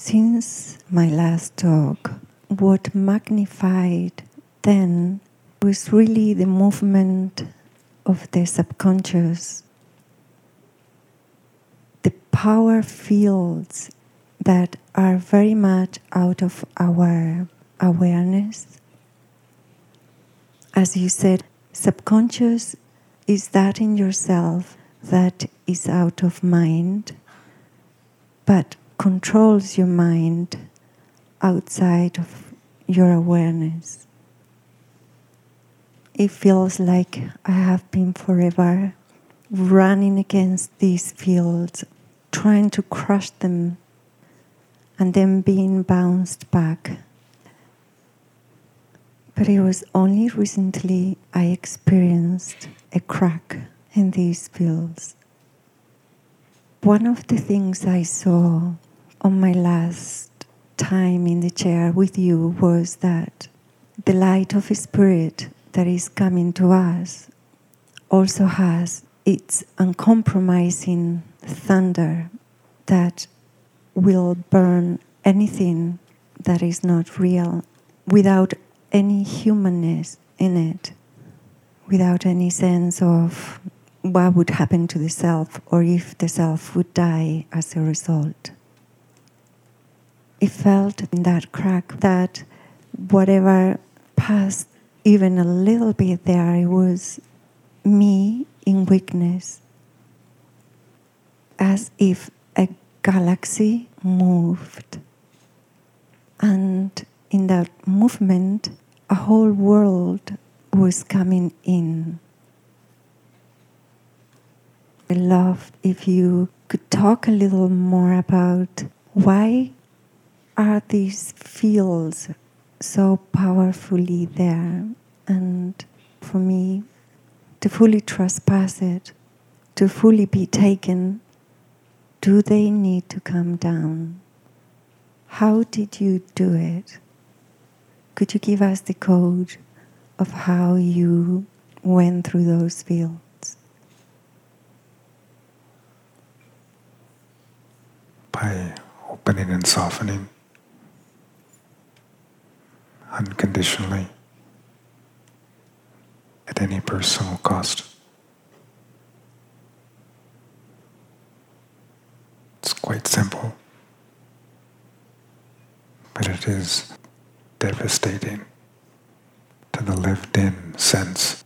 Since my last talk, what magnified then was really the movement of the subconscious, the power fields that are very much out of our awareness. As you said, subconscious is that in yourself that is out of mind, but controls your mind outside of your awareness. It feels like I have been forever running against these fields, trying to crush them, and then being bounced back. But it was only recently I experienced a crack in these fields. One of the things I saw on my last time in the chair with you was that the light of spirit that is coming to us also has its uncompromising thunder that will burn anything that is not real without any humanness in it, without any sense of what would happen to the self or if the self would die as a result it felt in that crack that whatever passed even a little bit there, it was me in weakness, as if a galaxy moved. And in that movement, a whole world was coming in. I loved if you could talk a little more about why are these fields so powerfully there? And for me, to fully trespass it, to fully be taken, do they need to come down? How did you do it? Could you give us the code of how you went through those fields? By opening and softening unconditionally at any personal cost. It's quite simple, but it is devastating to the lived in sense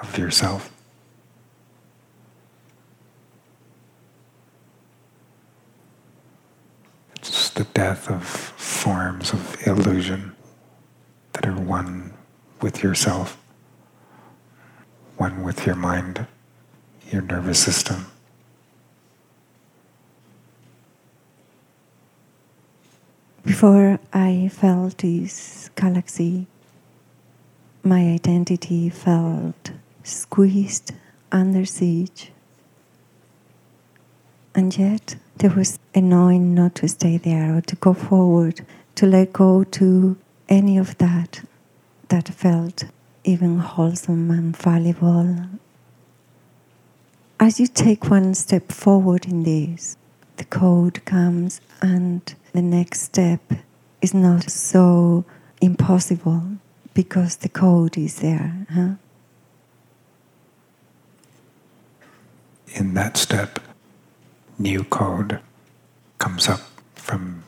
of yourself. It's the death of forms of illusion that are one with yourself, one with your mind, your nervous system. Before I felt this galaxy, my identity felt squeezed under siege. And yet, there was a knowing not to stay there or to go forward, to let go, to any of that that felt even wholesome and valuable. As you take one step forward in this, the code comes, and the next step is not so impossible because the code is there. Huh? In that step, new code comes up from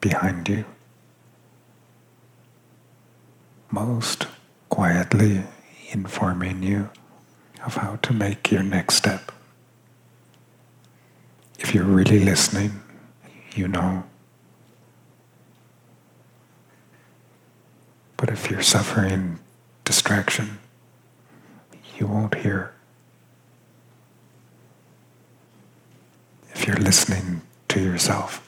behind you most quietly informing you of how to make your next step. If you're really listening, you know. But if you're suffering distraction, you won't hear. If you're listening to yourself,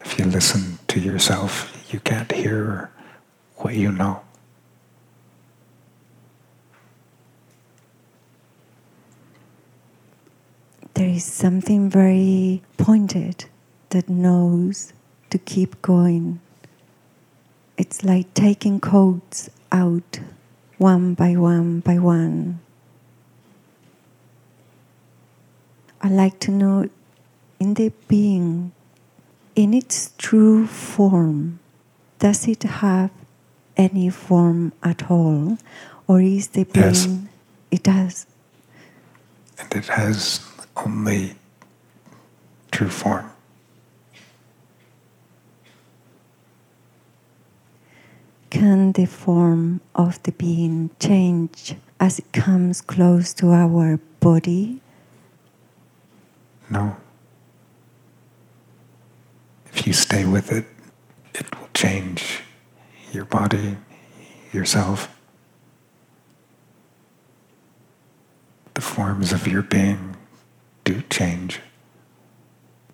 if you listen to yourself, you can't hear what you know. There is something very pointed that knows to keep going. It's like taking codes out one by one by one. I like to know in the being in its true form, does it have any form at all? Or is the being. Yes. It does. And it has only true form. Can the form of the being change as it comes close to our body? No. If you stay with it, it will change your body, yourself. The forms of your being do change.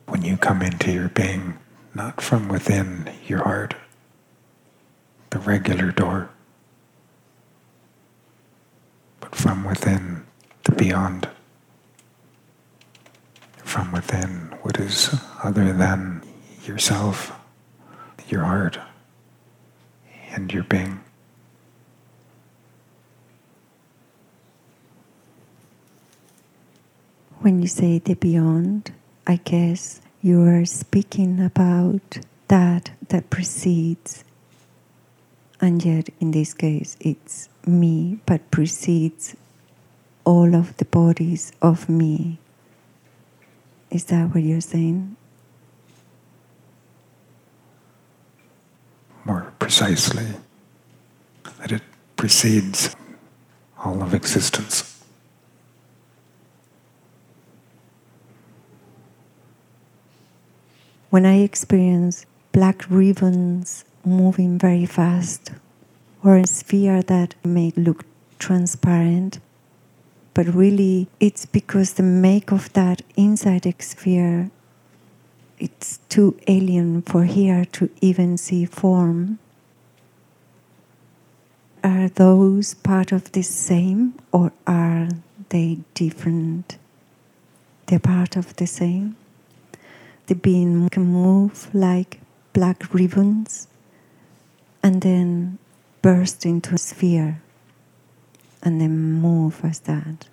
When you come into your being, not from within your heart, the regular door, but from within the beyond, from within what is other than yourself, your heart, and your being. When you say the beyond, I guess you are speaking about that that precedes, and yet in this case it's me, but precedes all of the bodies of me. Is that what you're saying? more precisely, that it precedes all of existence. When I experience black ribbons moving very fast, or a sphere that may look transparent, but really it's because the make of that inside sphere it's too alien for here to even see form. Are those part of the same or are they different? They're part of the same. The being can move like black ribbons and then burst into a sphere and then move as that.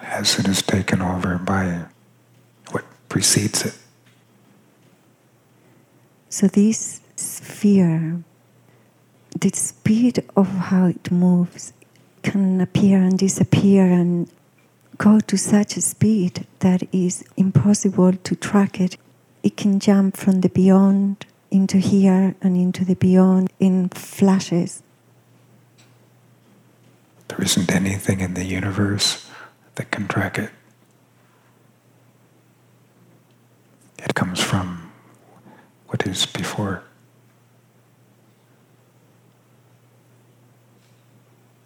As it is taken over by what precedes it. So, this sphere, the speed of how it moves, can appear and disappear and go to such a speed that is impossible to track it. It can jump from the beyond into here and into the beyond in flashes. There isn't anything in the universe that can track it. It comes from what is before.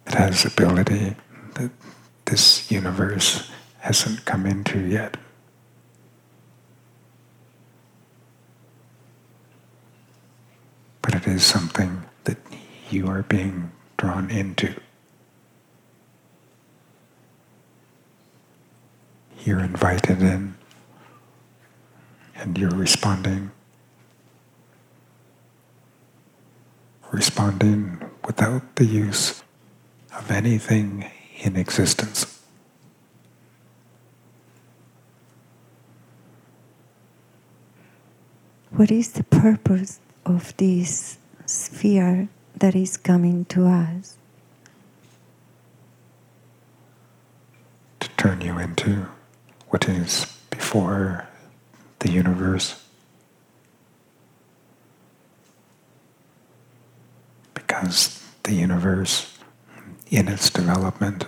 It has ability that this universe hasn't come into yet. But it is something that you are being drawn into. You're invited in and you're responding. Responding without the use of anything in existence. What is the purpose of this sphere that is coming to us? To turn you into what is before the universe. Because the universe, in its development,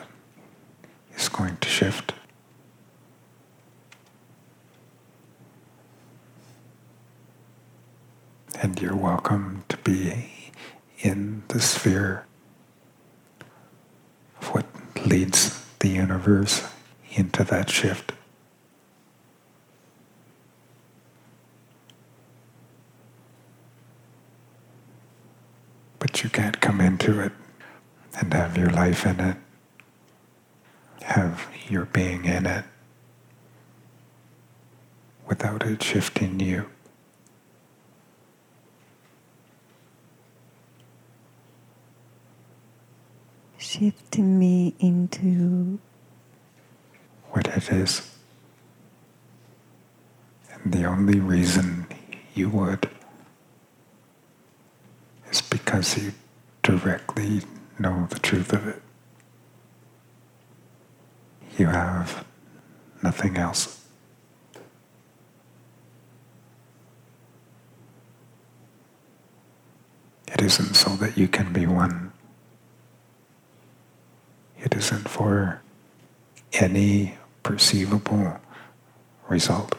is going to shift. And you're welcome to be in the sphere of what leads the universe into that shift. But you can't come into it and have your life in it, have your being in it, without it shifting you. Shifting me into what it is. And the only reason you would is because you directly know the truth of it. You have nothing else. It isn't so that you can be one. It isn't for any perceivable result.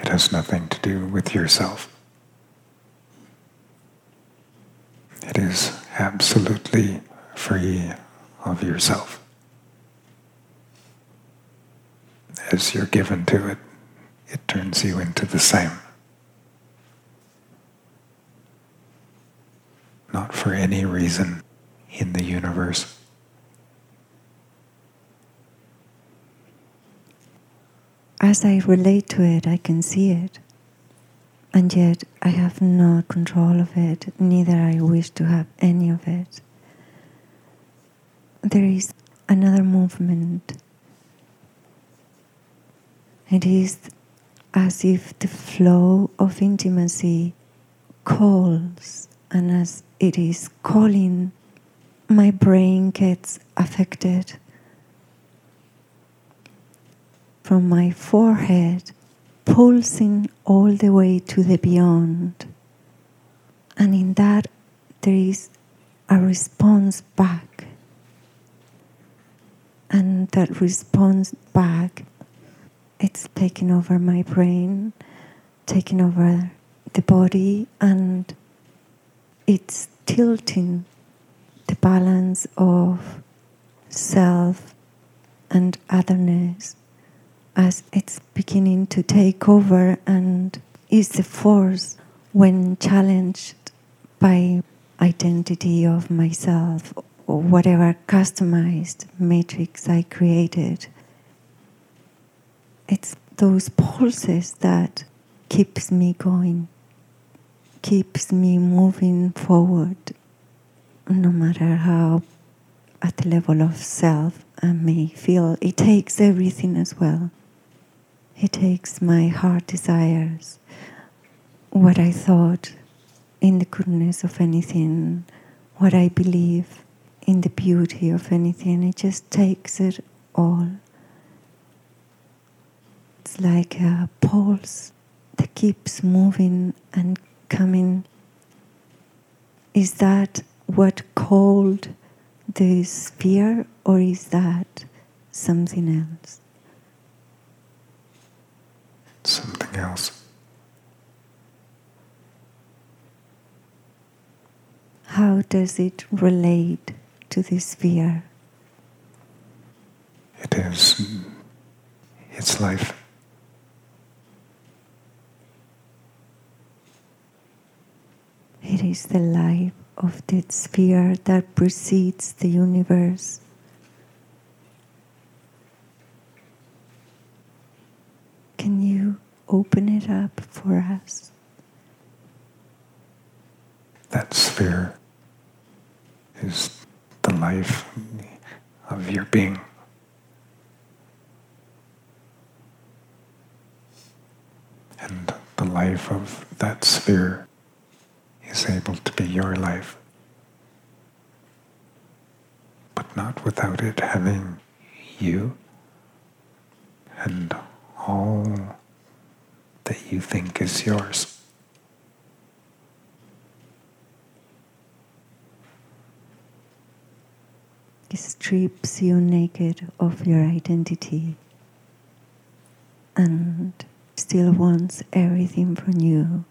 It has nothing to do with yourself. It is absolutely free of yourself. As you're given to it, it turns you into the same. Not for any reason in the universe. As I relate to it, I can see it. And yet I have no control of it, neither I wish to have any of it. There is another movement. It is as if the flow of intimacy calls, and as it is calling, my brain gets affected. From my forehead, pulsing all the way to the beyond. And in that, there is a response back. And that response back, it's taking over my brain, taking over the body, and it's tilting the balance of self and otherness as it's beginning to take over and is the force when challenged by identity of myself or whatever customized matrix I created. It's those pulses that keeps me going, keeps me moving forward, no matter how at the level of self I may feel. It takes everything as well. He takes my heart desires, what I thought in the goodness of anything, what I believe in the beauty of anything. He just takes it all. It's like a pulse that keeps moving and coming. Is that what called the sphere, or is that something else? Something else. How does it relate to this sphere? It is its life. It is the life of the sphere that precedes the universe. Can you open it up for us? That sphere is the life of your being. And the life of that sphere is able to be your life. But not without it having you and all that you think is yours. It strips you naked of your identity and still wants everything from you.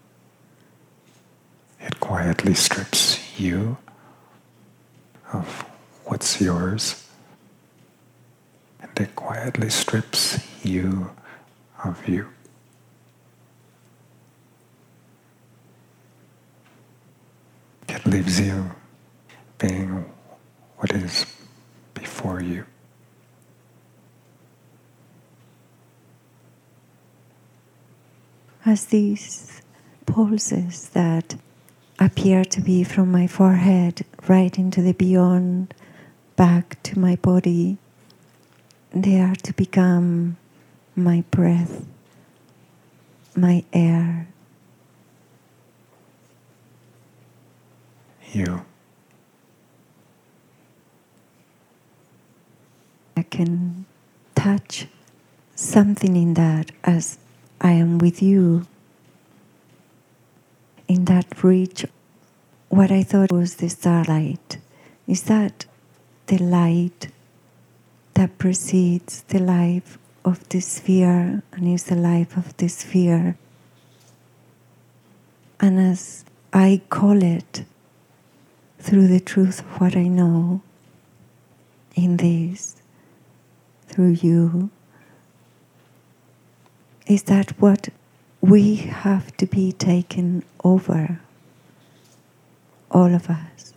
It quietly strips you of what's yours, and it quietly strips you of you. It leaves you being what is before you. As these pulses that appear to be from my forehead right into the beyond, back to my body, they are to become my breath, my air. You. I can touch something in that as I am with you. In that reach, what I thought was the starlight. Is that the light that precedes the life of the sphere and is the life of the sphere? And as I call it through the truth of what I know in this, through you, is that what we have to be taken over, all of us.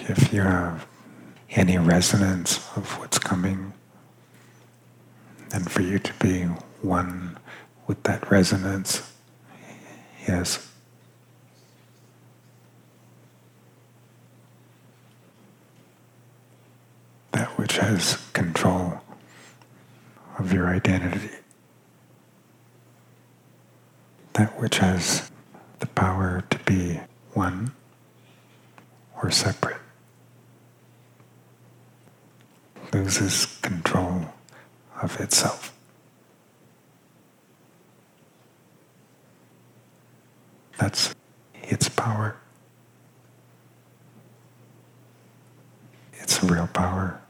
If you have any resonance of what's coming, and for you to be one with that resonance, yes. That which has control of your identity. That which has the power to be one or separate loses control of itself. That's its power. It's a real power.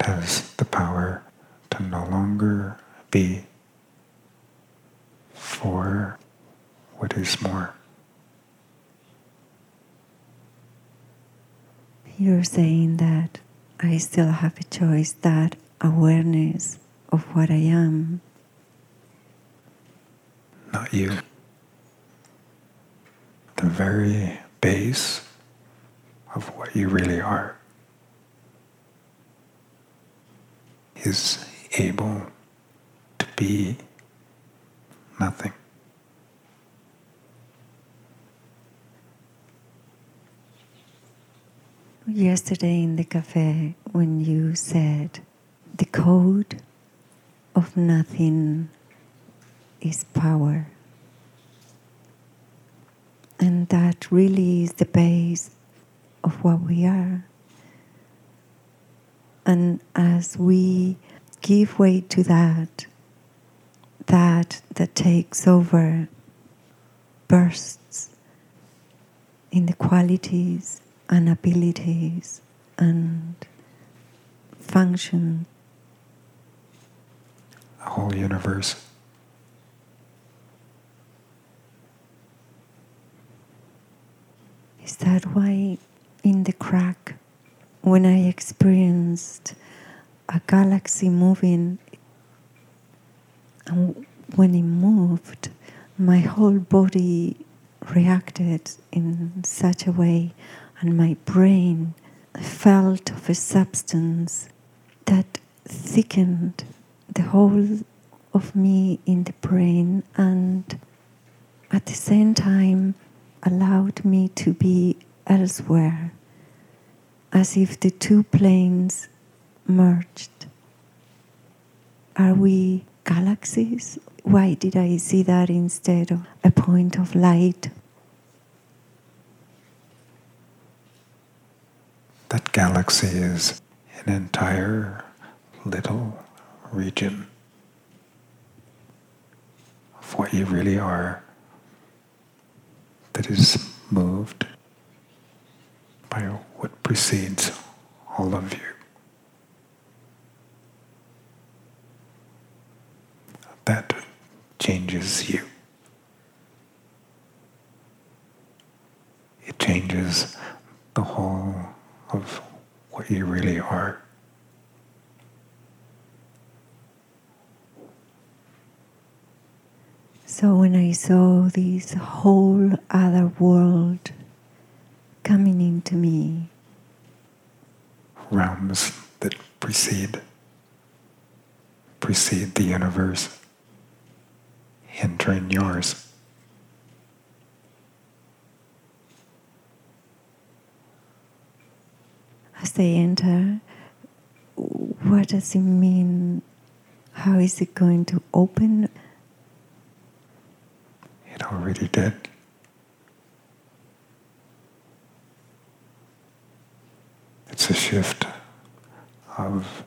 It has the power to no longer be for what is more. You're saying that I still have a choice, that awareness of what I am. Not you. The very base of what you really are. Is able to be nothing. Yesterday in the cafe, when you said the code of nothing is power, and that really is the base of what we are. And as we give way to that, that that takes over bursts in the qualities and abilities and function. The whole universe. Is that why in the crack when I experienced a galaxy moving, and when it moved, my whole body reacted in such a way, and my brain felt of a substance that thickened the whole of me in the brain and at the same time allowed me to be elsewhere as if the two planes merged. Are we galaxies? Why did I see that instead of a point of light? That galaxy is an entire little region of what you really are that is moved by what precedes all of you. That changes you. It changes the whole of what you really are. So when I saw this whole other world coming into me. Realms that precede precede the universe, entering yours. As they enter, what does it mean? How is it going to open? It already did. It's a shift of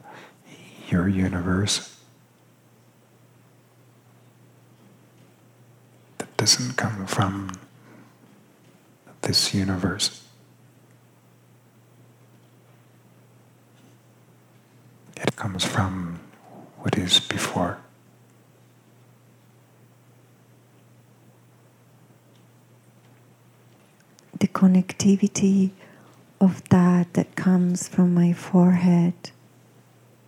your universe that doesn't come from this universe. It comes from what is before. The connectivity of that that comes from my forehead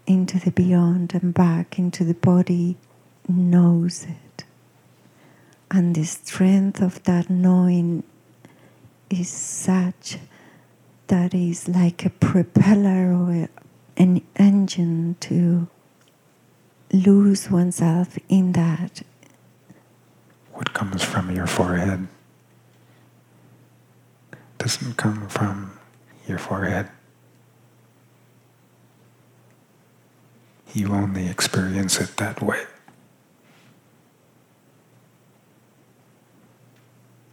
into the beyond and back into the body knows it. And the strength of that knowing is such that is like a propeller or an engine to lose oneself in that. What comes from your forehead doesn't come from your forehead. You only experience it that way.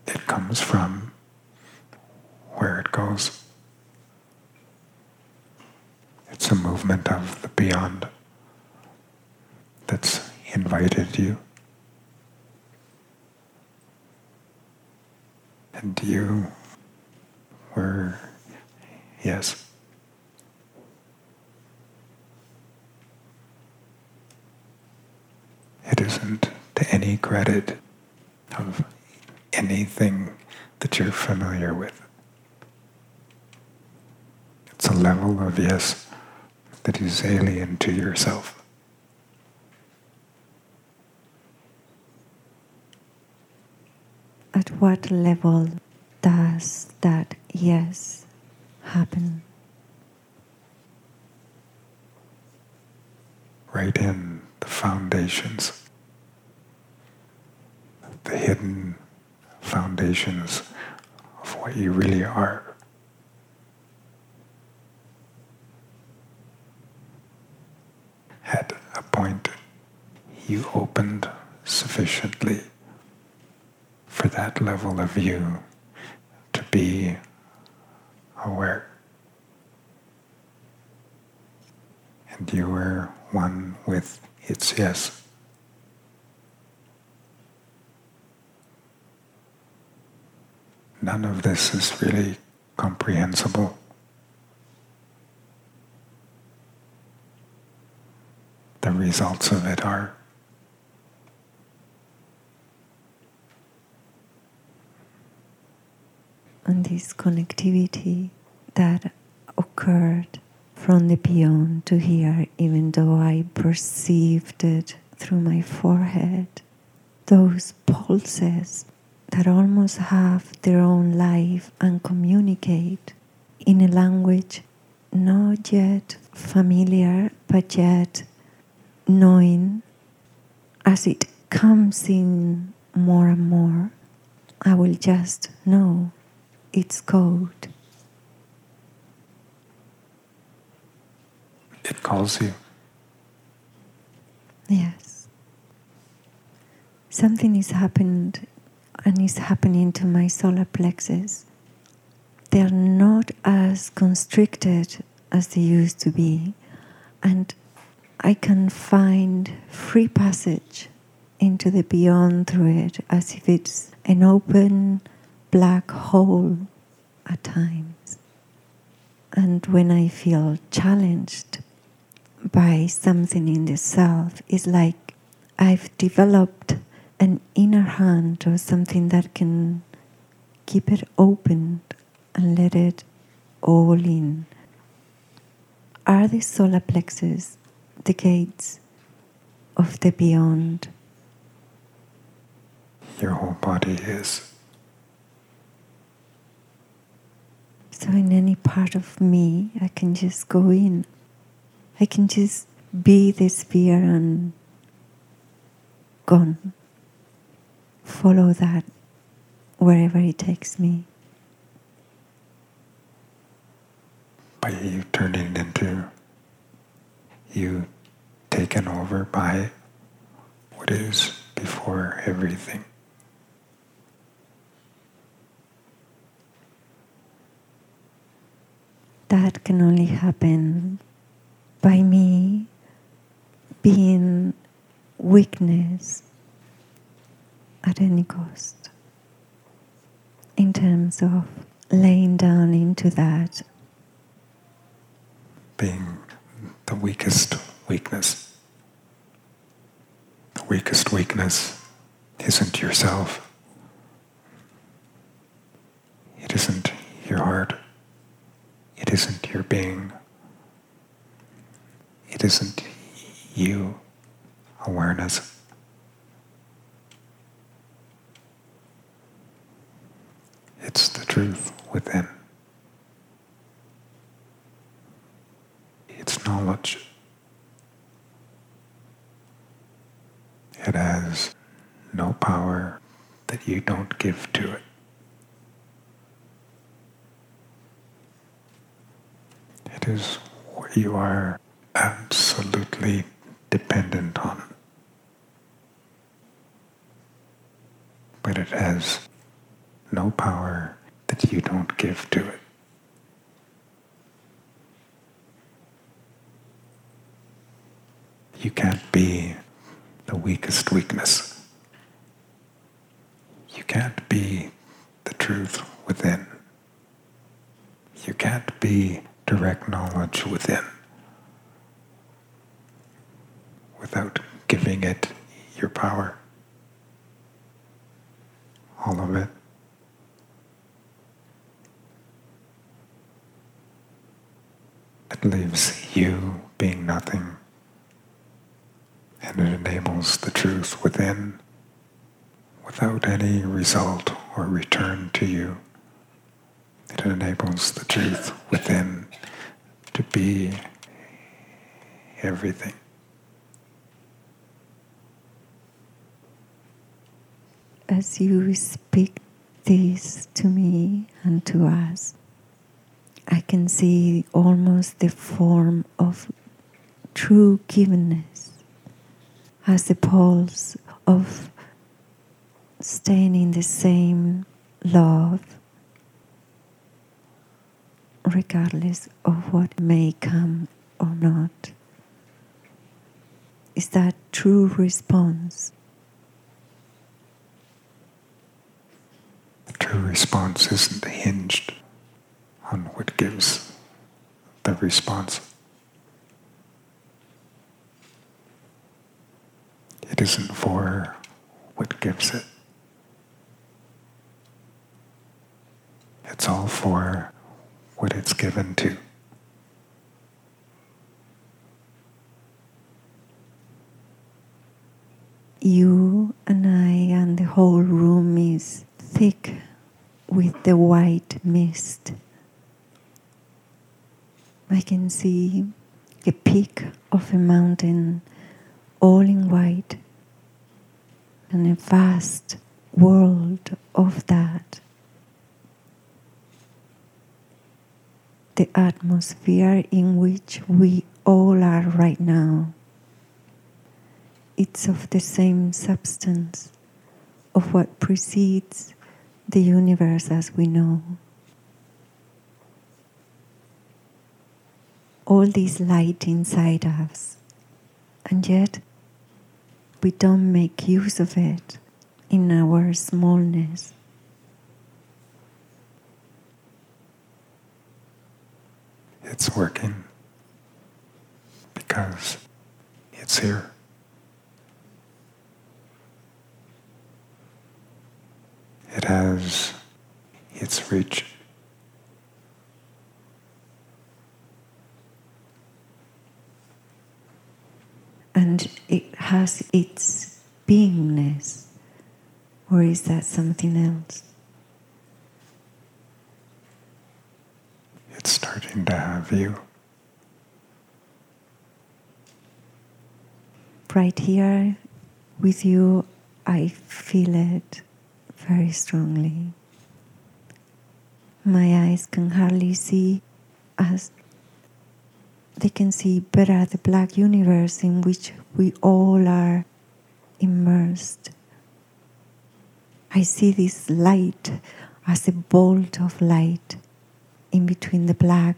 It comes from where it goes. It's a movement of the beyond that's invited you. And you were, yes. It isn't to any credit of anything that you're familiar with. It's a level of yes that is alien to yourself. At what level does that yes happen? Right in the foundations, the hidden foundations of what you really are. At a point, you opened sufficiently for that level of you to be aware. And you were one with its yes. None of this is really comprehensible. The results of it are. And this connectivity that occurred from the beyond to here, even though I perceived it through my forehead, those pulses that almost have their own life and communicate in a language not yet familiar but yet knowing as it comes in more and more, I will just know its code. It calls you. Yes. Something is happened and is happening to my solar plexus. They are not as constricted as they used to be, and I can find free passage into the beyond through it as if it's an open black hole at times. And when I feel challenged by something in the self, it's like I've developed an inner hand or something that can keep it open and let it all in. Are the solar plexus the gates of the beyond? Your whole body is. So, in any part of me, I can just go in. I can just be this sphere and gone. Follow that wherever it takes me. By you turning into you taken over by what is before everything. That can only happen by me being weakness at any cost in terms of laying down into that being the weakest weakness. The weakest weakness isn't yourself. It isn't your heart. It isn't your being. It isn't you, awareness. It's the truth within. It's knowledge. It has no power that you don't give to it. It is what you are absolutely dependent on. But it has no power that you don't give to it. You can't be the weakest weakness. You can't be the truth within. You can't be direct knowledge within without giving it your power. All of it. It leaves you being nothing and it enables the truth within without any result or return to you. It enables the truth within to be everything. As you speak this to me and to us, I can see almost the form of true givenness as the pulse of staying in the same love, regardless of what may come or not. Is that true response? The true response isn't hinged on what gives the response. It isn't for what gives it. It's all for what it's given to. You and I and the whole room is thick with the white mist. I can see the peak of a mountain all in white and a vast world of that. The atmosphere in which we all are right now. It's of the same substance of what precedes the universe as we know. All this light inside us, and yet we don't make use of it in our smallness. It's working because it's here. It has its reach. and it has its beingness, or is that something else? Starting to have you. Right here with you, I feel it very strongly. My eyes can hardly see as they can see better the black universe in which we all are immersed. I see this light as a bolt of light in between the black,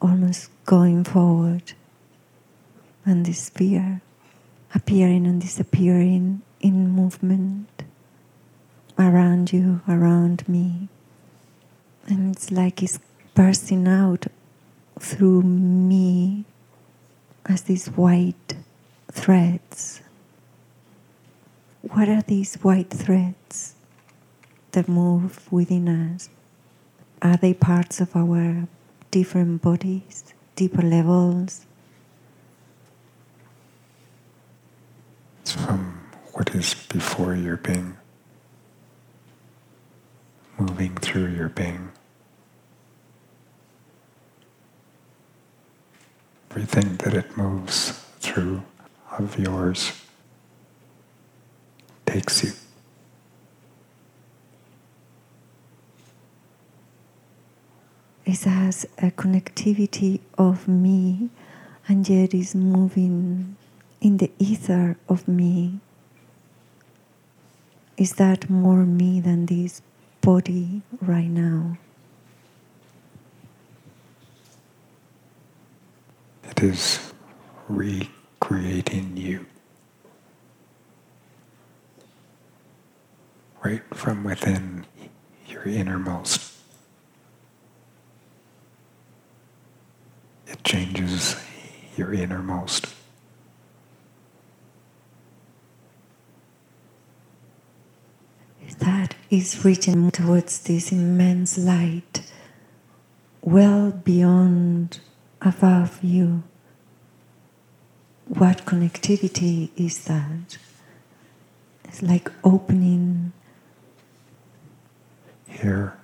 almost going forward, and the sphere appearing and disappearing in movement around you, around me. And it's like it's bursting out through me as these white threads. What are these white threads that move within us? Are they parts of our different bodies, deeper levels? It's from what is before your being, moving through your being. everything that it moves through of yours takes you. It has a connectivity of me and yet is moving in the ether of me. Is that more me than this body right now? It is recreating you. Right from within your innermost. It changes your innermost. That is reaching towards this immense light, well beyond above you. What connectivity is that? It's like opening. Here